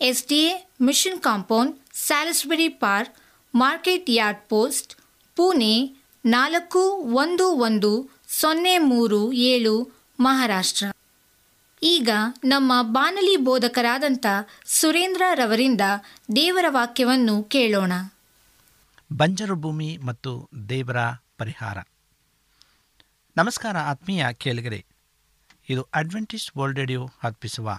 S D A Mission Compound, Salisbury Park, Market Yard Post, Pune ನಾಲ್ಕು ಒಂದು ಒಂದು ಸೊನ್ನೆ ಮೂರು ಏಳು ಮಹಾರಾಷ್ಟ್ರ. ಈಗ ನಮ್ಮ ಬಾನಲಿ ಬೋಧಕರಾದಂಥ ಸುರೇಂದ್ರ ರವರಿಂದ ದೇವರ ವಾಕ್ಯವನ್ನು ಕೇಳೋಣ. ಬಂಜರು ಭೂಮಿ ಮತ್ತು ದೇವರ ಪರಿಹಾರ. ನಮಸ್ಕಾರ ಆತ್ಮೀಯ ಕೇಳಿಗರೆ, ಇದು ಅಡ್ವೆಂಟಿಸ್ಟ್ ವರ್ಲ್ಡ್ ರೇಡಿಯೋ ಅರ್ಪಿಸುವ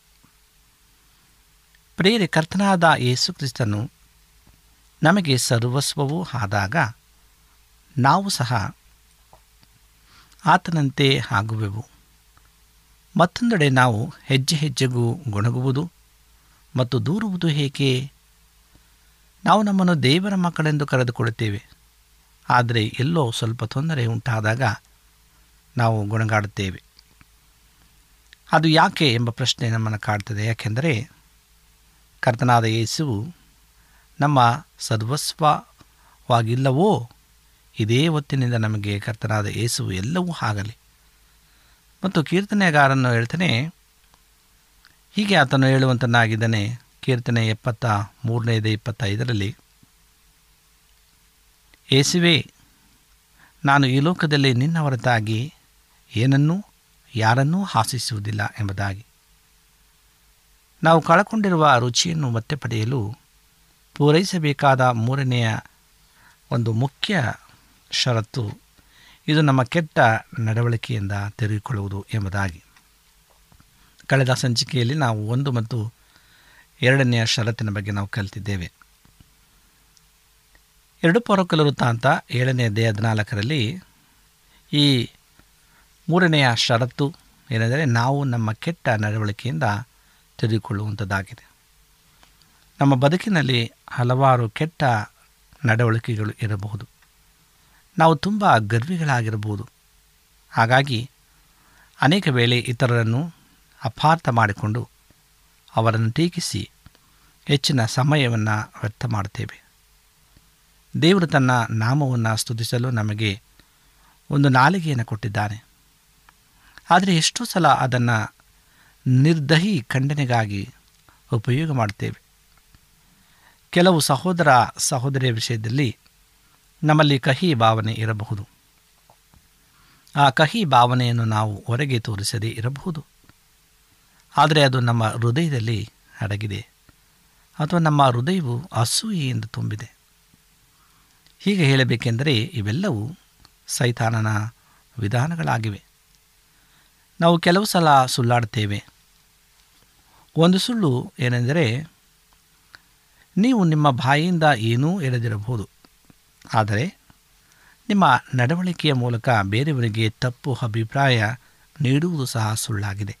ಪ್ರೇರೆ ಕರ್ತನಾದ ಯೇಸು ಕ್ರಿಸ್ತನು ನಮಗೆ ಸರ್ವಸ್ವವೂ ಆದಾಗ ನಾವು ಸಹ ಆತನಂತೆ ಆಗುವೆವು. ಮತ್ತೊಂದೆಡೆ ನಾವು ಹೆಜ್ಜೆ ಹೆಜ್ಜೆಗೂ ಗೊಣಗುವುದು ಮತ್ತು ದೂರುವುದು ಹೇಗೆ? ನಾವು ನಮ್ಮನ್ನು ದೇವರ ಮಕ್ಕಳೆಂದು ಕರೆದುಕೊಳ್ಳುತ್ತೇವೆ. ಆದರೆ ಎಲ್ಲೋ ಸ್ವಲ್ಪ ತೊಂದರೆ ಉಂಟಾದಾಗ ನಾವು ಗುಣಗಾಡುತ್ತೇವೆ. ಅದು ಯಾಕೆ ಎಂಬ ಪ್ರಶ್ನೆ ನಮ್ಮನ್ನು ಕಾಡ್ತದೆ. ಯಾಕೆಂದರೆ ಕರ್ತನಾದ ಯೇಸುವು, ನಮ್ಮ ಸರ್ವಸ್ವವಾಗಿಲ್ಲವೋ ಇದೇ ಹೊತ್ತಿನಿಂದ ನಮಗೆ ಕರ್ತನಾದ ಯೇಸುವು ಎಲ್ಲವೂ ಆಗಲಿ. ಮತ್ತು ಕೀರ್ತನೆಗಾರನ್ನು ಹೇಳ್ತಾನೆ, ಹೀಗೆ ಆತನು ಹೇಳುವಂತನಾಗಿದ್ದಾನೆ, ಕೀರ್ತನೆ ಎಪ್ಪತ್ತ ಮೂರನೇದ ಇಪ್ಪತ್ತೈದರಲ್ಲಿ ಯೇಸುವೆ, ನಾನು ಈ ಲೋಕದಲ್ಲಿ ನಿನ್ನ ಹೊರತಾಗಿ ಏನನ್ನೂ ಯಾರನ್ನೂ ಹಾಸಿಸುವುದಿಲ್ಲ ಎಂಬುದಾಗಿ. ನಾವು ಕಳಕೊಂಡಿರುವ ರುಚಿಯನ್ನು ಮತ್ತೆ ಪಡೆಯಲು ಪೂರೈಸಬೇಕಾದ ಮೂರನೆಯ ಒಂದು ಮುಖ್ಯ ಷರತ್ತು, ಇದು ನಮ್ಮ ಕೆಟ್ಟ ನಡವಳಿಕೆಯಿಂದ ತೆರೆದುಕೊಳ್ಳುವುದು ಎಂಬುದಾಗಿ. ಕಳೆದ ಸಂಚಿಕೆಯಲ್ಲಿ ನಾವು ಒಂದು ಮತ್ತು ಎರಡನೆಯ ಷರತ್ತಿನ ಬಗ್ಗೆ ನಾವು ಕಲಿತಿದ್ದೇವೆ. ಎರಡು ಪೌರಕಲ ವೃತ್ತಾಂತ ಏಳನೇ ದೇಹ ಹದಿನಾಲ್ಕರಲ್ಲಿ ಈ ಮೂರನೆಯ ಷರತ್ತು ಏನೆಂದರೆ ನಾವು ನಮ್ಮ ಕೆಟ್ಟ ನಡವಳಿಕೆಯಿಂದ ತೆಗೆದುಕೊಳ್ಳುವಂಥದ್ದಾಗಿದೆ ನಮ್ಮ ಬದುಕಿನಲ್ಲಿ ಹಲವಾರು ಕೆಟ್ಟ ನಡವಳಿಕೆಗಳು ಇರಬಹುದು. ನಾವು ತುಂಬ ಗರ್ವಿಗಳಾಗಿರಬಹುದು ಹಾಗಾಗಿ ಅನೇಕ ವೇಳೆ ಇತರರನ್ನು ಅಪಾರ್ಥ ಮಾಡಿಕೊಂಡು ಅವರನ್ನು ಟೀಕಿಸಿ ಹೆಚ್ಚಿನ ಸಮಯವನ್ನು ವ್ಯರ್ಥ ಮಾಡುತ್ತೇವೆ. ದೇವರು ತನ್ನ ನಾಮವನ್ನು ಸ್ತುತಿಸಲು ನಮಗೆ ಒಂದು ನಾಲಿಗೆಯನ್ನು ಕೊಟ್ಟಿದ್ದಾನೆ. ಆದರೆ ಎಷ್ಟೋ ಸಲ ಅದನ್ನು ನಿರ್ದಹಿ ಖಂಡನೆಗಾಗಿ ಉಪಯೋಗ ಮಾಡುತ್ತೇವೆ. ಕೆಲವು ಸಹೋದರ ಸಹೋದರಿಯ ವಿಷಯದಲ್ಲಿ ನಮ್ಮಲ್ಲಿ ಕಹಿ ಭಾವನೆ ಇರಬಹುದು. ಆ ಕಹಿ ಭಾವನೆಯನ್ನು ನಾವು ಹೊರಗೆ ತೋರಿಸದೇ ಇರಬಹುದು. ಆದರೆ ಅದು ನಮ್ಮ ಹೃದಯದಲ್ಲಿ ಅಡಗಿದೆ. ಅಥವಾ ನಮ್ಮ ಹೃದಯವು ಅಸೂಯೆಯಿಂದ ತುಂಬಿದೆ. ಹೀಗೆ ಹೇಳಬೇಕೆಂದರೆ ಇವೆಲ್ಲವೂ ಸೈತಾನನ ವಿಧಾನಗಳಾಗಿವೆ. ನಾವು ಕೆಲವು ಸಲ ಸುಳ್ಳಾಡ್ತೇವೆ. ಒಂದು ಸುಳ್ಳು ಏನೆಂದರೆ, ನೀವು ನಿಮ್ಮ ಬಾಯಿಯಿಂದ ಏನೂ ಎಳೆದಿರಬಹುದು. ಆದರೆ, ನಿಮ್ಮ ನಡವಳಿಕೆಯ ಮೂಲಕ ಬೇರೆಯವರಿಗೆ ತಪ್ಪು ಅಭಿಪ್ರಾಯ ನೀಡುವುದು ಸಹ ಸುಳ್ಳಾಗಿದೆ.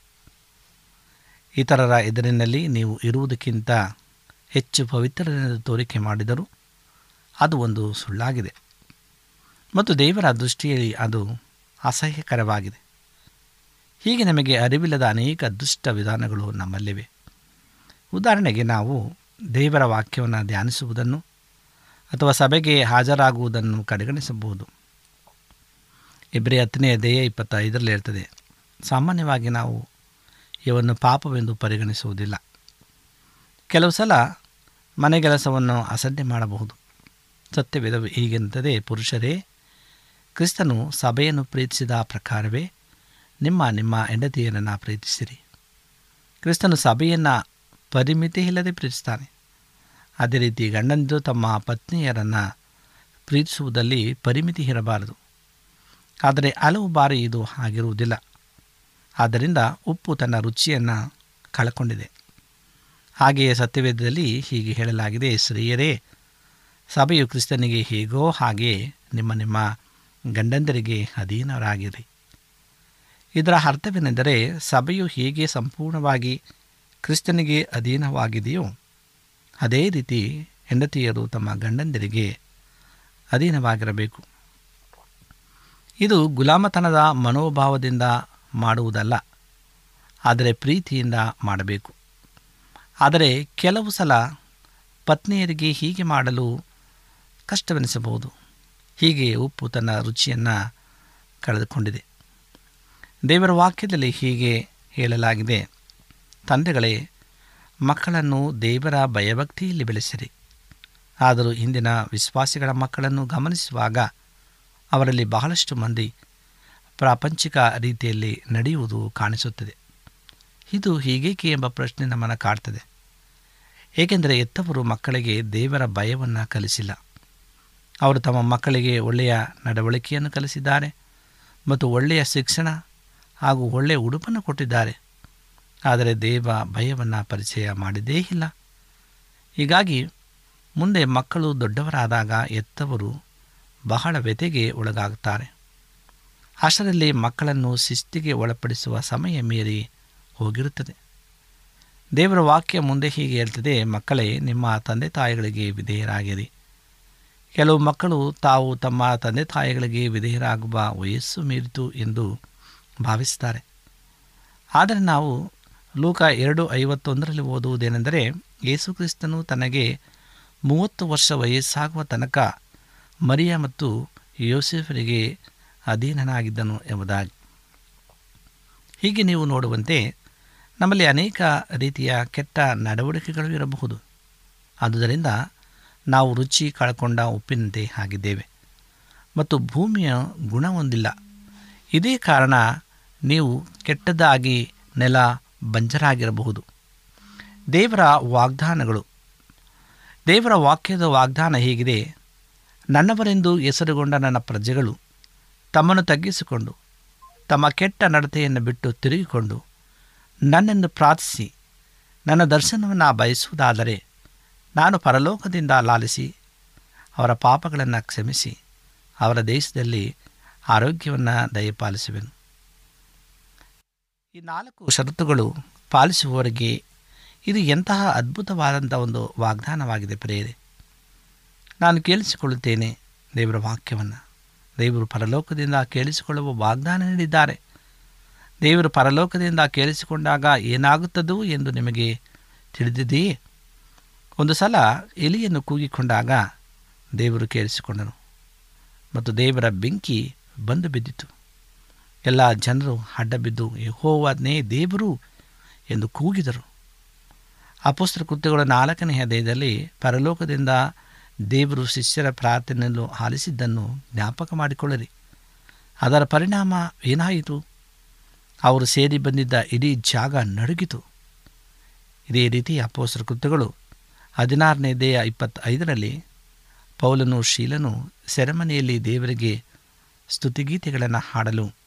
ಇತರರ ಎದುರಿನಲ್ಲಿ ನೀವು ಇರುವುದಕ್ಕಿಂತ ಹೆಚ್ಚು ಪವಿತ್ರನೆಂದು ತೋರಿಕೆ ಮಾಡಿದರೂ ಅದು ಒಂದು ಸುಳ್ಳಾಗಿದೆ. ಮತ್ತು ದೇವರ ದೃಷ್ಟಿಯಲ್ಲಿ ಅದು ಅಸಹ್ಯಕರವಾಗಿದೆ. ಹೀಗೆ ನಮಗೆ ಅರಿವಿಲ್ಲದ ಅನೇಕ ದುಷ್ಟ ವಿಧಾನಗಳು ನಮ್ಮಲ್ಲಿವೆ. ಉದಾಹರಣೆಗೆ ನಾವು ದೇವರ ವಾಕ್ಯವನ್ನು ಧ್ಯಾನಿಸುವುದನ್ನು ಅಥವಾ ಸಭೆಗೆ ಹಾಜರಾಗುವುದನ್ನು ಕಡೆಗಣಿಸಬಹುದು. ಇಬ್ಬರೇ ಹತ್ತನೇ ದೇಹ ಇಪ್ಪತ್ತೈದರಲ್ಲಿ ಇರ್ತದೆ ಸಾಮಾನ್ಯವಾಗಿ ನಾವು ಇವನ್ನು ಪಾಪವೆಂದು ಪರಿಗಣಿಸುವುದಿಲ್ಲ. ಕೆಲವು ಸಲ ಮನೆಗೆಲಸವನ್ನು ಅಸಡ್ಡೆ ಮಾಡಬಹುದು. ಸತ್ಯವೇದ ಹೀಗೆಂತದೆ, ಪುರುಷರೇ, ಕ್ರಿಸ್ತನು ಸಭೆಯನ್ನು ಪ್ರೀತಿಸಿದ ಪ್ರಕಾರವೇ ನಿಮ್ಮ ನಿಮ್ಮ ಹೆಂಡತಿಯರನ್ನು ಪ್ರೀತಿಸಿರಿ. ಕ್ರಿಸ್ತನು ಸಭೆಯನ್ನು ಪರಿಮಿತಿ ಇಲ್ಲದೆ ಪ್ರೀತಿಸ್ತಾನೆ. ಅದೇ ರೀತಿ ಗಂಡಂದು ತಮ್ಮ ಪತ್ನಿಯರನ್ನು ಪ್ರೀತಿಸುವುದಲ್ಲಿ ಪರಿಮಿತಿ ಇರಬಾರದು. ಆದರೆ ಹಲವು ಬಾರಿ ಇದು ಆಗಿರುವುದಿಲ್ಲ. ಆದ್ದರಿಂದ ಉಪ್ಪು ತನ್ನ ರುಚಿಯನ್ನು ಕಳ್ಕೊಂಡಿದೆ. ಹಾಗೆಯೇ ಸತ್ಯವೇದದಲ್ಲಿ ಹೀಗೆ ಹೇಳಲಾಗಿದೆ, ಸ್ತ್ರೀಯರೇ, ಸಭೆಯು ಕ್ರಿಸ್ತನಿಗೆ ಹೇಗೋ ಹಾಗೆಯೇ ನಿಮ್ಮ ನಿಮ್ಮ ಗಂಡಂದರಿಗೆ ಅಧೀನರಾಗಿರಿ. ಇದರ ಅರ್ಥವೇನೆಂದರೆ ಸಭೆಯು ಹೇಗೆ ಸಂಪೂರ್ಣವಾಗಿ ಕ್ರಿಸ್ತನಿಗೆ ಅಧೀನವಾಗಿದೆಯೋ ಅದೇ ರೀತಿ ಹೆಂಡತಿಯರು ತಮ್ಮ ಗಂಡಂದಿರಿಗೆ ಅಧೀನವಾಗಿರಬೇಕು. ಇದು ಗುಲಾಮತನದ ಮನೋಭಾವದಿಂದ ಮಾಡುವುದಲ್ಲ, ಆದರೆ ಪ್ರೀತಿಯಿಂದ ಮಾಡಬೇಕು. ಆದರೆ ಕೆಲವು ಸಲ ಪತ್ನಿಯರಿಗೆ ಹೀಗೆ ಮಾಡಲು ಕಷ್ಟವೆನಿಸಬಹುದು. ಹೀಗೆ ಉಪ್ಪು ತನ್ನ ರುಚಿಯನ್ನು ಕಳೆದುಕೊಂಡಿದೆ. ದೇವರ ವಾಕ್ಯದಲ್ಲಿ ಹೀಗೆ ಹೇಳಲಾಗಿದೆ. ತಂದೆಗಳೇ, ಮಕ್ಕಳನ್ನು ದೇವರ ಭಯಭಕ್ತಿಯಲ್ಲಿ ಬೆಳೆಸಿರಿ. ಆದರೂ ಇಂದಿನ ವಿಶ್ವಾಸಿಗಳ ಮಕ್ಕಳನ್ನು ಗಮನಿಸುವಾಗ ಅವರಲ್ಲಿ ಬಹಳಷ್ಟು ಮಂದಿ ಪ್ರಾಪಂಚಿಕ ರೀತಿಯಲ್ಲಿ ನಡೆಯುವುದು ಕಾಣಿಸುತ್ತದೆ. ಇದು ಹೀಗೇಕೆ ಎಂಬ ಪ್ರಶ್ನೆ ನಮ್ಮನ್ನು ಕಾಡ್ತದೆ. ಏಕೆಂದರೆ ಎತ್ತವರು ಮಕ್ಕಳಿಗೆ ದೇವರ ಭಯವನ್ನು ಕಲಿಸಿಲ್ಲ. ಅವರು ತಮ್ಮ ಮಕ್ಕಳಿಗೆ ಒಳ್ಳೆಯ ನಡವಳಿಕೆಯನ್ನು ಕಲಿಸಿದ್ದಾರೆ ಮತ್ತು ಒಳ್ಳೆಯ ಶಿಕ್ಷಣ ಹಾಗೂ ಒಳ್ಳೆಯ ಉಡುಪನ್ನು ಕೊಟ್ಟಿದ್ದಾರೆ. ಆದರೆ ದೇವ ಭಯವನ್ನು ಪರಿಚಯ ಮಾಡಿದೇ ಇಲ್ಲ. ಹೀಗಾಗಿ ಮುಂದೆ ಮಕ್ಕಳು ದೊಡ್ಡವರಾದಾಗ ಎತ್ತವರು ಬಹಳ ವ್ಯತೆಗೆ ಒಳಗಾಗುತ್ತಾರೆ. ಅಷ್ಟರಲ್ಲಿ ಮಕ್ಕಳನ್ನು ಶಿಸ್ತಿಗೆ ಒಳಪಡಿಸುವ ಸಮಯ ಮೀರಿ ಹೋಗಿರುತ್ತದೆ. ದೇವರ ವಾಕ್ಯ ಮುಂದೆ ಹೀಗೆ ಹೇಳ್ತದೆ, ಮಕ್ಕಳೇ, ನಿಮ್ಮ ತಂದೆ ತಾಯಿಗಳಿಗೆ ವಿಧೇಯರಾಗಿರಿ. ಕೆಲವು ಮಕ್ಕಳು ತಾವು ತಮ್ಮ ತಂದೆ ತಾಯಿಗಳಿಗೆ ವಿಧೇಯರಾಗುವ ವಯಸ್ಸು ಮೀರಿತು ಎಂದು ಭಾವಿಸುತ್ತಾರೆ. ಆದರೆ ನಾವು ಲೂಕ ಎರಡು ಐವತ್ತೊಂದರಲ್ಲಿ ಓದುವುದೇನೆಂದರೆ ಯೇಸುಕ್ರಿಸ್ತನು ತನಗೆ ಮೂವತ್ತು ವರ್ಷ ವಯಸ್ಸಾಗುವ ತನಕ ಮರಿಯ ಮತ್ತು ಯೋಸೆಫರಿಗೆ ಅಧೀನನಾಗಿದ್ದನು ಎಂಬುದಾಗಿ. ಹೀಗೆ ನೀವು ನೋಡುವಂತೆ ನಮ್ಮಲ್ಲಿ ಅನೇಕ ರೀತಿಯ ಕೆಟ್ಟ ನಡವಳಿಕೆಗಳು ಇರಬಹುದು. ಆದುದರಿಂದ ನಾವು ರುಚಿ ಕಳ್ಕೊಂಡ ಉಪ್ಪಿನಂತೆ ಆಗಿದ್ದೇವೆ. ಮತ್ತು ಭೂಮಿಯ ಗುಣ ಹೊಂದಿಲ್ಲ. ಇದೇ ಕಾರಣ ನೀವು ಕೆಟ್ಟದಾಗಿ ನೆಲ ಬಂಜರಾಗಿರಬಹುದು. ದೇವರ ವಾಗ್ದಾನಗಳು. ದೇವರ ವಾಕ್ಯದ ವಾಗ್ದಾನ ಹೀಗಿದೆ? ನನ್ನವರೆಂದು ಹೆಸರುಗೊಂಡ ನನ್ನ ಪ್ರಜೆಗಳು ತಮ್ಮನ್ನು ತಗ್ಗಿಸಿಕೊಂಡು, ತಮ್ಮ ಕೆಟ್ಟ ನಡತೆಯನ್ನು ಬಿಟ್ಟು ತಿರುಗಿಕೊಂಡು, ನನ್ನನ್ನು ಪ್ರಾರ್ಥಿಸಿ, ನನ್ನ ದರ್ಶನವನ್ನು ಬಯಸುವುದಾದರೆ ನಾನು ಪರಲೋಕದಿಂದ ಲಾಲಿಸಿ, ಅವರ ಪಾಪಗಳನ್ನು ಕ್ಷಮಿಸಿ, ಅವರ ದೇಶದಲ್ಲಿ ಆರೋಗ್ಯವನ್ನು ದಯಪಾಲಿಸುವೆನು. ಈ ನಾಲ್ಕು ಷರತ್ತುಗಳು ಪಾಲಿಸುವವರಿಗೆ ಇದು ಎಂತಹ ಅದ್ಭುತವಾದಂಥ ಒಂದು ವಾಗ್ದಾನವಾಗಿದೆ ಪ್ರೇರೆ ನಾನು ಕೇಳಿಸಿಕೊಳ್ಳುತ್ತೇನೆ ದೇವರ ವಾಕ್ಯವನ್ನು. ದೇವರು ಪರಲೋಕದಿಂದ ಕೇಳಿಸಿಕೊಳ್ಳುವ ವಾಗ್ದಾನ ನೀಡಿದ್ದಾರೆ. ದೇವರು ಪರಲೋಕದಿಂದ ಕೇಳಿಸಿಕೊಂಡಾಗ ಏನಾಗುತ್ತದೋ ಎಂದು ನಿಮಗೆ ತಿಳಿದಿದೆಯೇ? ಒಂದು ಸಲ ಎಲಿಯನ್ನು ಕೂಗಿಕೊಂಡಾಗ ದೇವರು ಕೇಳಿಸಿಕೊಂಡನು. ಮತ್ತು ದೇವರ ಬೆಂಕಿ ಬಂದು ಬಿದ್ದಿತು. ಎಲ್ಲ ಜನರು ಅಡ್ಡಬಿದ್ದು ಬಿದ್ದು, ಯಹೋವನೇ ದೇವರು ಎಂದು ಕೂಗಿದರು. ಅಪೋಸ್ತ್ರ ಕೃತ್ಯಗಳ ನಾಲ್ಕನೇ ಅಧ್ಯಾಯದಲ್ಲಿ ಪರಲೋಕದಿಂದ ದೇವರು ಶಿಷ್ಯರ ಪ್ರಾರ್ಥನೆಯನ್ನು ಆಲಿಸಿದ್ದನ್ನು ಜ್ಞಾಪಕ ಮಾಡಿಕೊಳ್ಳಿರಿ. ಅದರ ಪರಿಣಾಮ ಏನಾಯಿತು? ಅವರು ಸೇರಿ ಬಂದಿದ್ದ ಇಡೀ ಜಾಗ ನಡುಗಿತು. ಇದೇ ರೀತಿ ಅಪೋಸ್ತ್ರ ಕೃತ್ಯಗಳು ಹದಿನಾರನೇ ದೇಹ ಇಪ್ಪತ್ತೈದರಲ್ಲಿ ಪೌಲನು ಶೀಲನು ಸೆರೆಮನೆಯಲ್ಲಿ ದೇವರಿಗೆ ಸ್ತುತಿಗೀತೆಗಳನ್ನು ಹಾಡಲು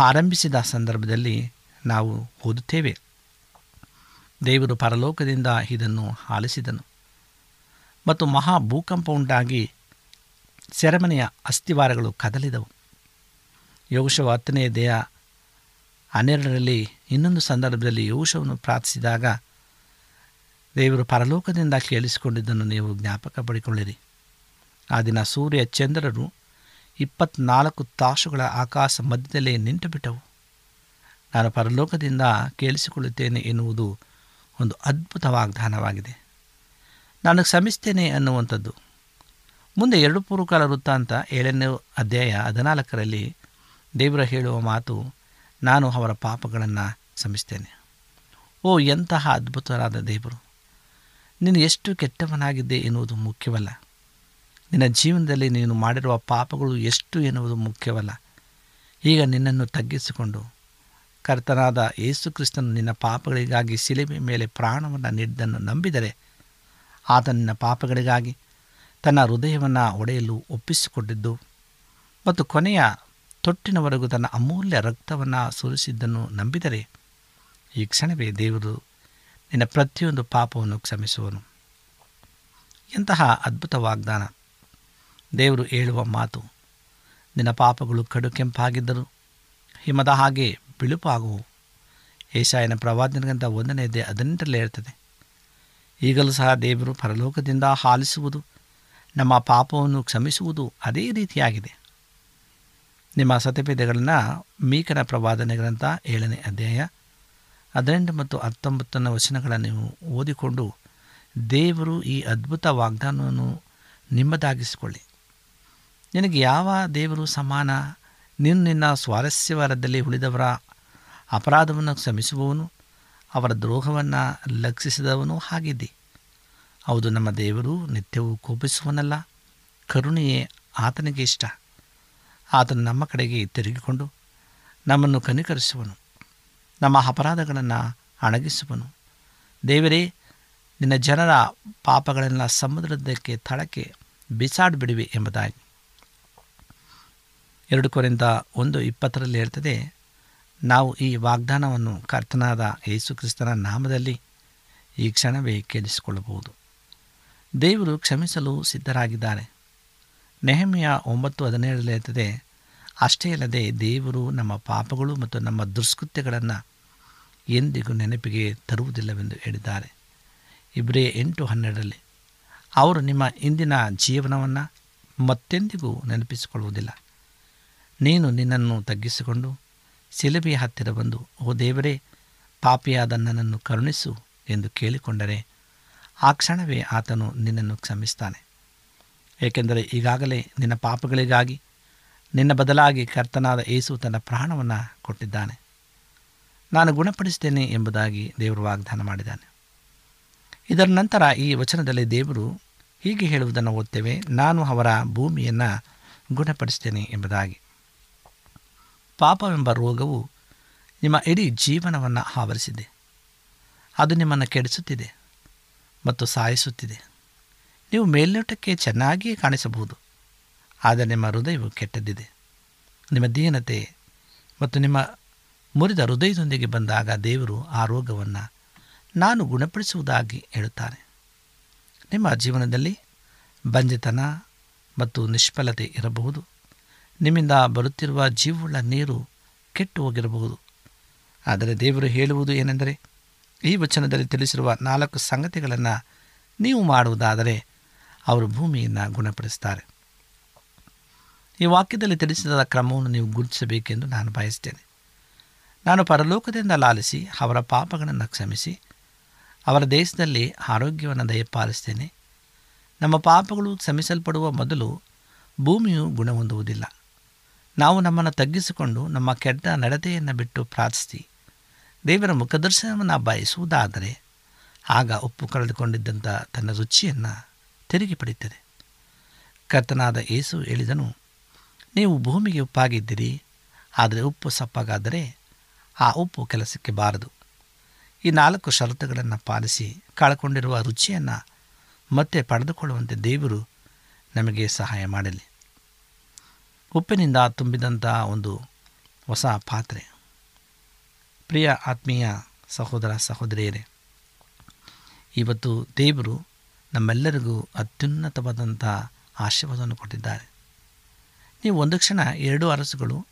ಆರಂಭಿಸಿದ ಸಂದರ್ಭದಲ್ಲಿ ನಾವು ಓದುತ್ತೇವೆ. ದೇವರು ಪರಲೋಕದಿಂದ ಇದನ್ನು ಆಲಿಸಿದನು. ಮತ್ತು ಮಹಾ ಭೂಕಂಪ ಉಂಟಾಗಿ ಸೆರೆಮನೆಯ ಅಸ್ಥಿವಾರಗಳು ಕದಲಿದವು. ಯೋಗಶವ ಹತ್ತನೇ ದೇಹ ಹನ್ನೆರಡರಲ್ಲಿ ಇನ್ನೊಂದು ಸಂದರ್ಭದಲ್ಲಿ ಯೋಗಶವನ್ನು ಪ್ರಾರ್ಥಿಸಿದಾಗ, ದೇವರು ಪರಲೋಕದಿಂದ ಕೇಳಿಸಿಕೊಂಡಿದ್ದನ್ನು ನೀವು ಜ್ಞಾಪಕ ಪಡಿಕೊಳ್ಳಿರಿ ಆ ದಿನ ಸೂರ್ಯ ಚಂದ್ರರು ಇಪ್ಪತ್ನಾಲ್ಕು ತಾಸುಗಳ ಆಕಾಶ ಮಧ್ಯದಲ್ಲೇ ನಿಂತು ಬಿಟ್ಟವು ನಾನು ಪರಲೋಕದಿಂದ ಕೇಳಿಸಿಕೊಳ್ಳುತ್ತೇನೆ ಎನ್ನುವುದು ಒಂದು ಅದ್ಭುತ ವಾಗ್ದಾನವಾಗಿದೆ ನಾನು ಕ್ಷಮಿಸ್ತೇನೆ ಅನ್ನುವಂಥದ್ದು. ಮುಂದೆ ಎರಡು ಪೂರ್ವಕಾಲ ವೃತ್ತಾಂತ ಏಳನೇ ಅಧ್ಯಾಯ ಹದಿನಾಲ್ಕರಲ್ಲಿ ದೇವರ ಹೇಳುವ ಮಾತು, ನಾನು ಅವರ ಪಾಪಗಳನ್ನು ಕ್ಷಮಿಸ್ತೇನೆ. ಓ, ಎಂತಹ ಅದ್ಭುತರಾದ ದೇವರು! ನೀನು ಎಷ್ಟು ಕೆಟ್ಟವನಾಗಿದ್ದೆ ಎನ್ನುವುದು ಮುಖ್ಯವಲ್ಲ. ನಿನ್ನ ಜೀವನದಲ್ಲಿ ನೀನು ಮಾಡಿರುವ ಪಾಪಗಳು ಎಷ್ಟು ಎನ್ನುವುದು ಮುಖ್ಯವಲ್ಲ. ಈಗ ನಿನ್ನನ್ನು ತಗ್ಗಿಸಿಕೊಂಡು ಕರ್ತನಾದ ಯೇಸು ಕ್ರಿಸ್ತನು ನಿನ್ನ ಪಾಪಗಳಿಗಾಗಿ ಶಿಲೆಬೆ ಮೇಲೆ ಪ್ರಾಣವನ್ನು ನೀಡಿದ್ದನ್ನು ನಂಬಿದರೆ ಆತ ನಿನ್ನ ಪಾಪಗಳಿಗಾಗಿ ತನ್ನ ಹೃದಯವನ್ನು ಒಡೆಯಲು ಒಪ್ಪಿಸಿಕೊಂಡಿದ್ದು ಮತ್ತು ಕೊನೆಯ ತೊಟ್ಟಿನವರೆಗೂ ತನ್ನ ಅಮೂಲ್ಯ ರಕ್ತವನ್ನು ಸುರಿಸಿದ್ದನ್ನು ನಂಬಿದರೆ ಈ ಕ್ಷಣವೇ ದೇವರು ನಿನ್ನ ಪ್ರತಿಯೊಂದು ಪಾಪವನ್ನು ಕ್ಷಮಿಸುವನು. ಎಂತಹ ಅದ್ಭುತ ವಾಗ್ದಾನ. ದೇವರು ಹೇಳುವ ಮಾತು. ನಿನ್ನ ಪಾಪಗಳು ಕಡು ಕೆಂಪಾಗಿದ್ದರು ಹಿಮದ ಹಾಗೆ ಬಿಳುಪಾಗುವು. ಏಷಾಯನ ಪ್ರವಾದನೆಗಂತ ಒಂದನೆಯದೇ ಹದಿನೆಂಟರಲ್ಲಿ ಇರ್ತದೆ ಈಗಲೂ ಸಹ ದೇವರು ಪರಲೋಕದಿಂದ ಹಾಲಿಸುವುದು ನಮ್ಮ ಪಾಪವನ್ನು ಕ್ಷಮಿಸುವುದು ಅದೇ ರೀತಿಯಾಗಿದೆ. ನಿಮ್ಮ ಸತ್ಯಪೇದೆಗಳನ್ನು ಮೀಕನ ಪ್ರವಾದನೆಗಳಂತ ಏಳನೇ ಅಧ್ಯಾಯ ಹದಿನೆಂಟು ಮತ್ತು ಹತ್ತೊಂಬತ್ತನೇ ವಚನಗಳನ್ನು ನೀವು ಓದಿಕೊಂಡು ದೇವರು ಈ ಅದ್ಭುತ ವಾಗ್ದಾನವನ್ನು ನಿಮ್ಮದಾಗಿಸಿಕೊಳ್ಳಿ. ನಿನಗೆ ಯಾವ ದೇವರು ಸಮಾನ? ನೀನು ನಿನ್ನ ಸ್ವಾರಸ್ಯವರದಲ್ಲಿ ಉಳಿದವರ ಅಪರಾಧವನ್ನು ಕ್ಷಮಿಸುವವನು, ಅವರ ದ್ರೋಹವನ್ನು ಲಕ್ಷಿಸಿದವನು ಹಾಗಿದೆ ಹೌದು, ನಮ್ಮ ದೇವರು ನಿತ್ಯವೂ ಕೋಪಿಸುವನಲ್ಲ, ಕರುಣೆಯೇ ಆತನಿಗೆ ಇಷ್ಟ. ಆತನು ನಮ್ಮ ಕಡೆಗೆ ತಿರುಗಿಕೊಂಡು ನಮ್ಮನ್ನು ಕನಿಕರಿಸುವನು, ನಮ್ಮ ಅಪರಾಧಗಳನ್ನು ಅಣಗಿಸುವನು. ದೇವರೇ, ನಿನ್ನ ಜನರ ಪಾಪಗಳನ್ನು ಸಮುದ್ರದಕ್ಕೆ, ತಳಕ್ಕೆ ಬಿಸಾಡಿಬಿಡಿವೆ ಎಂಬುದಾಗಿ. ಎರಡು ಕೊರಿಂದ ಒಂದು ಇಪ್ಪತ್ತರಲ್ಲಿ ಹೇಳ್ತದೆ, ನಾವು ಈ ವಾಗ್ದಾನವನ್ನು ಕರ್ತನಾದ ಯೇಸು ಕ್ರಿಸ್ತನ ನಾಮದಲ್ಲಿ ಈ ಕ್ಷಣವೇ ಕೇಳಿಸಿಕೊಳ್ಳಬಹುದು ದೇವರು ಕ್ಷಮಿಸಲು ಸಿದ್ಧರಾಗಿದ್ದಾರೆ. ನೆಹಮಿಯ ಒಂಬತ್ತು ಹದಿನೇಳರಲ್ಲಿ ಇರ್ತದೆ ಅಷ್ಟೇ ಅಲ್ಲದೆ ದೇವರು ನಮ್ಮ ಪಾಪಗಳು ಮತ್ತು ನಮ್ಮ ದುಷ್ಕೃತ್ಯಗಳನ್ನು ಎಂದಿಗೂ ನೆನಪಿಗೆ ತರುವುದಿಲ್ಲವೆಂದು ಹೇಳಿದ್ದಾರೆ. ಇಬ್ಬರೇ ಎಂಟು ಹನ್ನೆರಡರಲ್ಲಿ, ಅವರು ನಿಮ್ಮ ಇಂದಿನ ಜೀವನವನ್ನು ಮತ್ತೆಂದಿಗೂ ನೆನಪಿಸಿಕೊಳ್ಳುವುದಿಲ್ಲ. ನೀನು ನಿನ್ನನ್ನು ತಗ್ಗಿಸಿಕೊಂಡು ಶಿಲುಬೆಯ ಹತ್ತಿರ ಬಂದು, ಓ ದೇವರೇ, ಪಾಪಿಯಾದ ನನ್ನನ್ನು ಕರುಣಿಸು ಎಂದು ಕೇಳಿಕೊಂಡರೆ ಆ ಕ್ಷಣವೇ ಆತನು ನಿನ್ನನ್ನು ಕ್ಷಮಿಸ್ತಾನೆ. ಏಕೆಂದರೆ ಈಗಾಗಲೇ ನಿನ್ನ ಪಾಪಗಳಿಗಾಗಿ ನಿನ್ನ ಬದಲಾಗಿ ಕರ್ತನಾದ ಏಸು ತನ್ನ ಪ್ರಾಣವನ್ನು ಕೊಟ್ಟಿದ್ದಾನೆ. ನಾನು ಗುಣಪಡಿಸ್ತೇನೆ ಎಂಬುದಾಗಿ ದೇವರು ವಾಗ್ದಾನ ಮಾಡಿದ್ದಾನೆ. ಇದರ ನಂತರ ಈ ವಚನದಲ್ಲಿ ದೇವರು ಹೀಗೆ ಹೇಳುವುದನ್ನು ಓದ್ತೇವೆ, ನಾನು ಅವರ ಭೂಮಿಯನ್ನು ಗುಣಪಡಿಸ್ತೇನೆ ಎಂಬುದಾಗಿ. ಪಾಪವೆಂಬ ರೋಗವು ನಿಮ್ಮ ಇಡೀ ಜೀವನವನ್ನು ಆವರಿಸಿದೆ. ಅದು ನಿಮ್ಮನ್ನು ಕೆಡಿಸುತ್ತಿದೆ ಮತ್ತು ಸಾಯಿಸುತ್ತಿದೆ. ನೀವು ಮೇಲ್ನೋಟಕ್ಕೆ ಚೆನ್ನಾಗಿಯೇ ಕಾಣಿಸಬಹುದು. ಆದರೆ ನಿಮ್ಮ ಹೃದಯವು ಕೆಟ್ಟದ್ದಿದೆ. ನಿಮ್ಮ ದೀನತೆ ಮತ್ತು ನಿಮ್ಮ ಮುರಿದ ಹೃದಯದೊಂದಿಗೆ ಬಂದಾಗ ದೇವರು ಆ ರೋಗವನ್ನು ನಾನು ಗುಣಪಡಿಸುವುದಾಗಿ ಹೇಳುತ್ತಾನೆ ನಿಮ್ಮ ಜೀವನದಲ್ಲಿ ಬಂಜೆತನ ಮತ್ತು ನಿಷ್ಫಲತೆ ಇರಬಹುದು. ನಿಮ್ಮಿಂದ ಬರುತ್ತಿರುವ ಜೀವವುಳ್ಳ ನೀರು ಕೆಟ್ಟು ಹೋಗಿರಬಹುದು ಆದರೆ ದೇವರು ಹೇಳುವುದು ಏನೆಂದರೆ, ಈ ವಚನದಲ್ಲಿ ತಿಳಿಸಿರುವ ನಾಲ್ಕು ಸಂಗತಿಗಳನ್ನು ನೀವು ಮಾಡುವುದಾದರೆ ಅವರು ಭೂಮಿಯನ್ನು ಗುಣಪಡಿಸ್ತಾರೆ ಈ ವಾಕ್ಯದಲ್ಲಿ ತಿಳಿಸಿದ ಕ್ರಮವನ್ನು ನೀವು ಗುರುತಿಸಬೇಕೆಂದು ನಾನು ಬಯಸ್ತೇನೆ ನಾನು ಪರಲೋಕದಿಂದ ಲಾಲಿಸಿ ಅವರ ಪಾಪಗಳನ್ನು ಕ್ಷಮಿಸಿ, ಅವರ ದೇಶದಲ್ಲಿ ಆರೋಗ್ಯವನ್ನು ದಯಪಾಲಿಸ್ತೇನೆ ನಮ್ಮ ಪಾಪಗಳು ಕ್ಷಮಿಸಲ್ಪಡುವ ಮೊದಲು ಭೂಮಿಯು ಗುಣ ಹೊಂದುವುದಿಲ್ಲ ನಾವು ನಮ್ಮನ್ನು ತಗ್ಗಿಸಿಕೊಂಡು ನಮ್ಮ ಕೆಟ್ಟ ನಡತೆಯನ್ನು ಬಿಟ್ಟು ಪ್ರಾರ್ಥಿಸಿ. ದೇವರ ಮುಖದರ್ಶನವನ್ನು ಬಯಸುವುದಾದರೆ ಆಗ ಉಪ್ಪು ಕಳೆದುಕೊಂಡಿದ್ದಂಥ ತನ್ನ ರುಚಿಯನ್ನು ತಿರುಗಿ ಪಡೆಯುತ್ತದೆ. ಕರ್ತನಾದ ಏಸು ಹೇಳಿದನು, ನೀವು ಭೂಮಿಗೆ ಉಪ್ಪಾಗಿದ್ದೀರಿ, ಆದರೆ ಉಪ್ಪು ಸಪ್ಪಗಾದರೆ ಆ ಉಪ್ಪು ಕೆಲಸಕ್ಕೆ ಬಾರದು. ಈ ನಾಲ್ಕು ಷರತ್ತುಗಳನ್ನು ಪಾಲಿಸಿ ಕಳ್ಕೊಂಡಿರುವ ರುಚಿಯನ್ನು ಮತ್ತೆ ಪಡೆದುಕೊಳ್ಳುವಂತೆ ದೇವರು ನಮಗೆ ಸಹಾಯ ಮಾಡಲಿ. ಉಪ್ಪಿನಿಂದ ತುಂಬಿದಂಥ ಒಂದು ಹೊಸ ಪಾತ್ರೆ. ಪ್ರಿಯ ಆತ್ಮೀಯ ಸಹೋದರ ಸಹೋದರಿಯರೇ, ಇವತ್ತು ದೇವರು ನಮ್ಮೆಲ್ಲರಿಗೂ ಅತ್ಯುನ್ನತವಾದಂಥ ಆಶೀರ್ವಾದವನ್ನು ಕೊಟ್ಟಿದ್ದಾರೆ. ನೀವು ಒಂದು ಕ್ಷಣ ಎರಡು ಅರಸುಗಳು,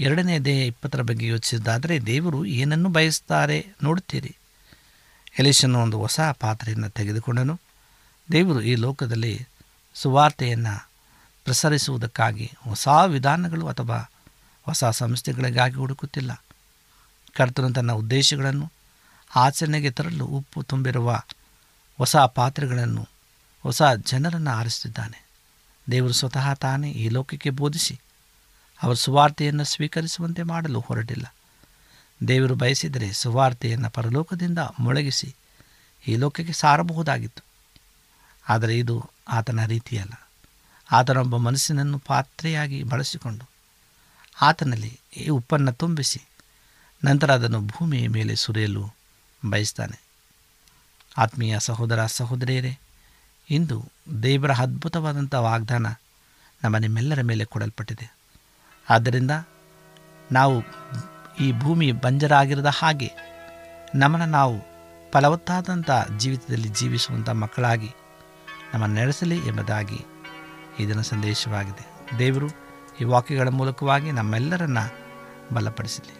ಎರಡನೇ ದೇಹ ಇಪ್ಪತ್ತರ ಬಗ್ಗೆ ಯೋಚಿಸಿದ್ದಾದರೆ ದೇವರು ಏನನ್ನು ಬಯಸ್ತಾರೆ ನೋಡುತ್ತೀರಿ. ಎಲಿಶನು ಒಂದು ಹೊಸ ಪಾತ್ರೆಯನ್ನು ತೆಗೆದುಕೊಂಡನು. ದೇವರು ಈ ಲೋಕದಲ್ಲಿ ಸುವಾರ್ತೆಯನ್ನು ಪ್ರಸರಿಸುವುದಕ್ಕಾಗಿ ಹೊಸ ವಿಧಾನಗಳು ಅಥವಾ ಹೊಸ ಸಂಸ್ಥೆಗಳಿಗಾಗಿ ಹುಡುಕುತ್ತಿಲ್ಲ. ಕರ್ತನು ತನ್ನ ಉದ್ದೇಶಗಳನ್ನು ಆಚರಣೆಗೆ ತರಲು ಉಪ್ಪು ತುಂಬಿರುವ ಹೊಸ ಪಾತ್ರೆಗಳನ್ನು ಹೊಸ ಜನರನ್ನು ಆರಿಸುತ್ತಿದ್ದಾನೆ. ದೇವರು ಸ್ವತಃ ತಾನೇ ಈ ಲೋಕಕ್ಕೆ ಬೋಧಿಸಿ ಅವರ ಸುವಾರ್ತೆಯನ್ನು ಸ್ವೀಕರಿಸುವಂತೆ ಮಾಡಲು ಹೊರಟಿಲ್ಲ. ದೇವರು ಬಯಸಿದರೆ ಸುವಾರ್ತೆಯನ್ನು ಪರಲೋಕದಿಂದ ಮೊಳಗಿಸಿ ಈ ಲೋಕಕ್ಕೆ ಸಾರಬಹುದಾಗಿತ್ತು. ಆದರೆ ಇದು ಆತನ ರೀತಿಯಲ್ಲ. ಆತನೊಬ್ಬ ಮನಸ್ಸಿನನ್ನು ಪಾತ್ರೆಯಾಗಿ ಬಳಸಿಕೊಂಡು ಆತನಲ್ಲಿ ಈ ಉಪ್ಪನ್ನು ತುಂಬಿಸಿ ನಂತರ ಅದನ್ನು ಭೂಮಿಯ ಮೇಲೆ ಸುರಿಯಲು ಬಯಸ್ತಾನೆ. ಆತ್ಮೀಯ ಸಹೋದರ ಸಹೋದರಿಯರೇ, ಇಂದು ದೇವರ ಅದ್ಭುತವಾದಂಥ ವಾಗ್ದಾನ ನಮ್ಮ ನಿಮ್ಮೆಲ್ಲರ ಮೇಲೆ ಕೊಡಲ್ಪಟ್ಟಿದೆ. ಆದ್ದರಿಂದ ನಾವು ಈ ಭೂಮಿ ಬಂಜರಾಗಿರದ ಹಾಗೆ ನಮ್ಮನ್ನು ನಾವು ಫಲವತ್ತಾದಂಥ ಜೀವಿತದಲ್ಲಿ ಜೀವಿಸುವಂಥ ಮಕ್ಕಳಾಗಿ ನಮ್ಮನ್ನು ನಡೆಸಲಿ ಎಂಬುದಾಗಿ ಇದರ ಸಂದೇಶವಾಗಿದೆ. ದೇವರು ಈ ವಾಕ್ಯಗಳ ಮೂಲಕವಾಗಿ ನಮ್ಮೆಲ್ಲರನ್ನ ಬಲಪಡಿಸಲಿ.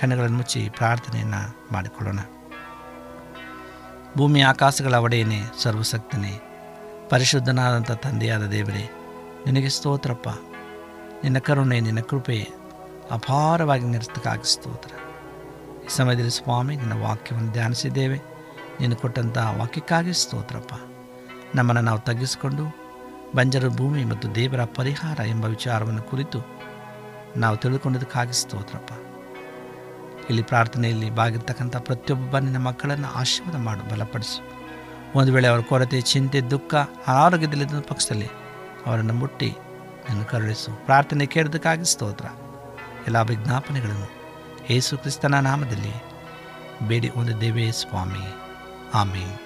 ಕಣ್ಣುಗಳನ್ನು ಮುಚ್ಚಿ ಪ್ರಾರ್ಥನೆಯನ್ನು ಮಾಡಿಕೊಳ್ಳೋಣ. ಭೂಮಿ ಆಕಾಶಗಳ ಒಡೆಯನೇ ಸರ್ವಸಕ್ತನೇ ಪರಿಶುದ್ಧನಾದಂಥ ತಂದೆಯಾದ ದೇವರೇ, ನಿನಗೆ ಸ್ತೋತ್ರಪ್ಪ. ನಿನ್ನ ಕರುಣೆ, ನಿನ್ನ ಕೃಪೆ ಅಪಾರವಾಗಿ ನಿರ್ತಕ್ಕಾಗಿ ಸ್ತೋತ್ರ. ಈ ಸಮಯದಲ್ಲಿ ಸ್ವಾಮಿ, ನಿನ್ನ ವಾಕ್ಯವನ್ನು ಧ್ಯಾನಿಸಿದ್ದೇವೆ. ನೀನು ಕೊಟ್ಟಂತಹ ವಾಕ್ಯಕ್ಕಾಗಿ ಸ್ತೋತ್ರಪ್ಪ. ನಮ್ಮನ್ನು ನಾವು ತಗ್ಗಿಸಿಕೊಂಡು ಬಂಜರು ಭೂಮಿ ಮತ್ತು ದೇವರ ಪರಿಹಾರ ಎಂಬ ವಿಚಾರವನ್ನು ಕುರಿತು ನಾವು ತಿಳ್ಕೊಂಡದಕ್ಕಾಗಿ ಸ್ತೋತ್ರಪ್ಪ. ಇಲ್ಲಿ ಪ್ರಾರ್ಥನೆಯಲ್ಲಿ ಬಾಗಿರ್ತಕ್ಕಂಥ ಪ್ರತಿಯೊಬ್ಬ ನಿನ್ನ ಮಕ್ಕಳನ್ನು ಆಶೀರ್ವಾದ ಮಾಡು, ಬಲಪಡಿಸು. ಒಂದು ವೇಳೆ ಅವರ ಕೊರತೆ, ಚಿಂತೆ, ದುಃಖ ಅನಾರೋಗ್ಯದಲ್ಲಿದ್ದ ಪಕ್ಷದಲ್ಲಿ ಅವರನ್ನು ಮುಟ್ಟಿ ನಿನ್ನ ಕರುಣಿಸು ಪ್ರಾರ್ಥನೆ ಕೇಳೋದಕ್ಕಾಗಿ ಸ್ತೋತ್ರ. ಎಲ್ಲ ವಿಜ್ಞಾಪನೆಗಳನ್ನು ಯೇಸು ಕ್ರಿಸ್ತನ ನಾಮದಲ್ಲಿ ಬೇಡಿ ಒಂದು ದೇವೇ ಸ್ವಾಮಿ. ಆಮೇಲೆ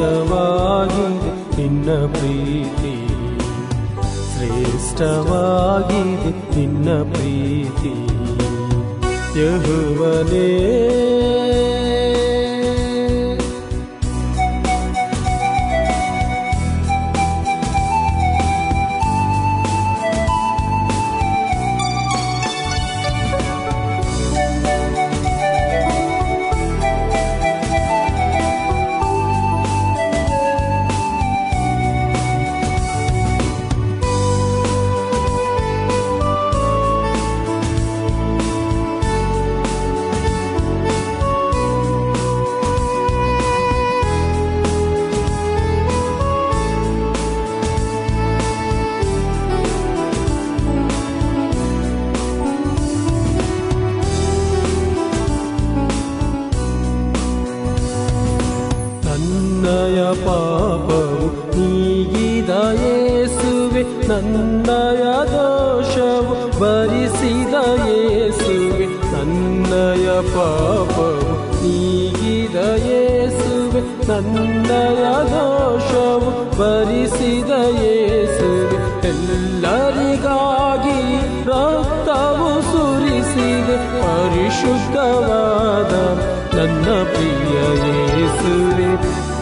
ಶಾಶ್ವತವಾಗಿದೆ ನಿನ್ನ ಪ್ರೀತಿ. ಶ್ರೇಷ್ಠವಾಗಿದೆ ನಿನ್ನ ಪ್ರೀತಿ. ಯಹುವನೇ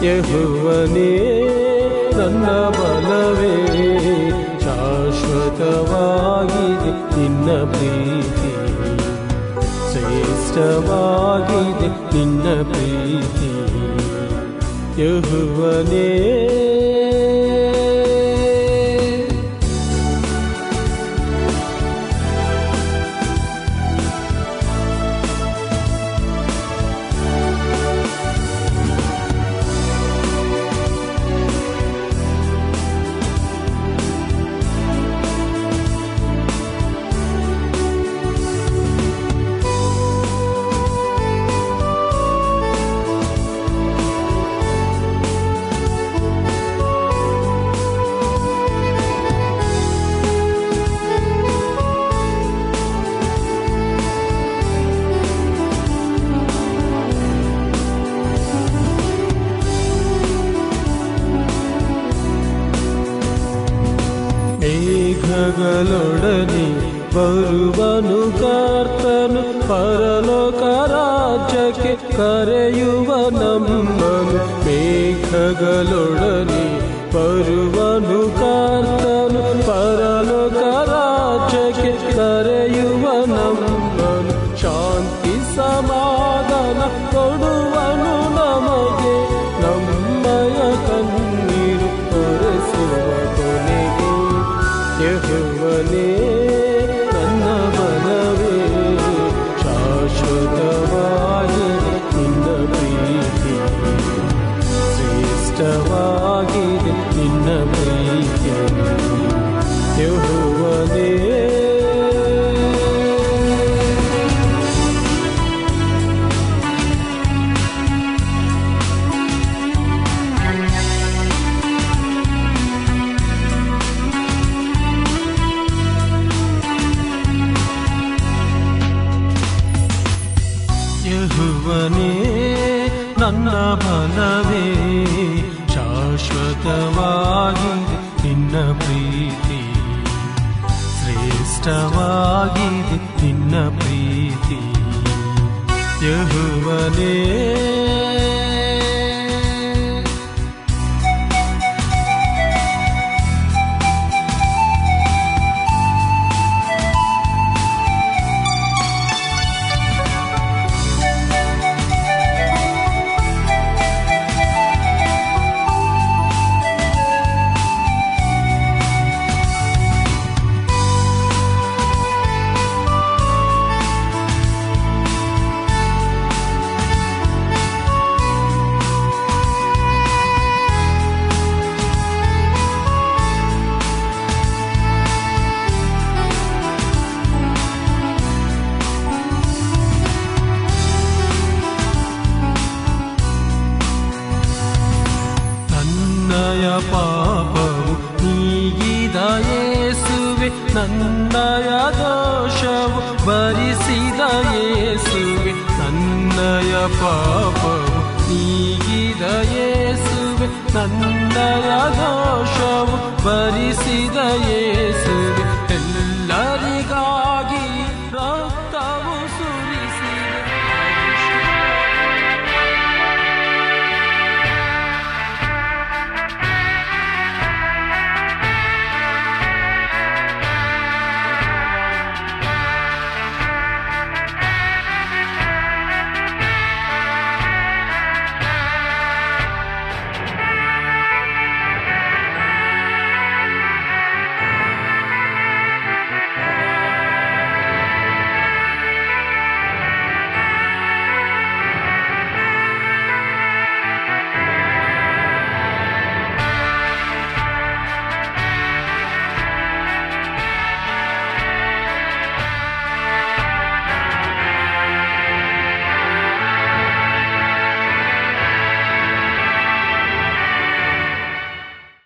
ಯಹುವನೇ ನನ್ನ ಬಲವೇ ಶಾಶ್ವತವಾಗಿದೆ ನಿನ್ನ ಪ್ರೀತಿ ಶ್ರೇಷ್ಠವಾಗಿದೆ ನಿನ್ನ ಪ್ರೀತಿ ಯಹುವನೇ ಮೇಘಗಳೊಡನೆ ಬರುವನು ಕರ್ತನು ಪರಲೋಕ ರಾಜ್ಯಕ್ಕೆ ಕರೆಯುವ ನಮ್ಮನು ಮೇಘಗಳೊಡನೆ ಬರುವನು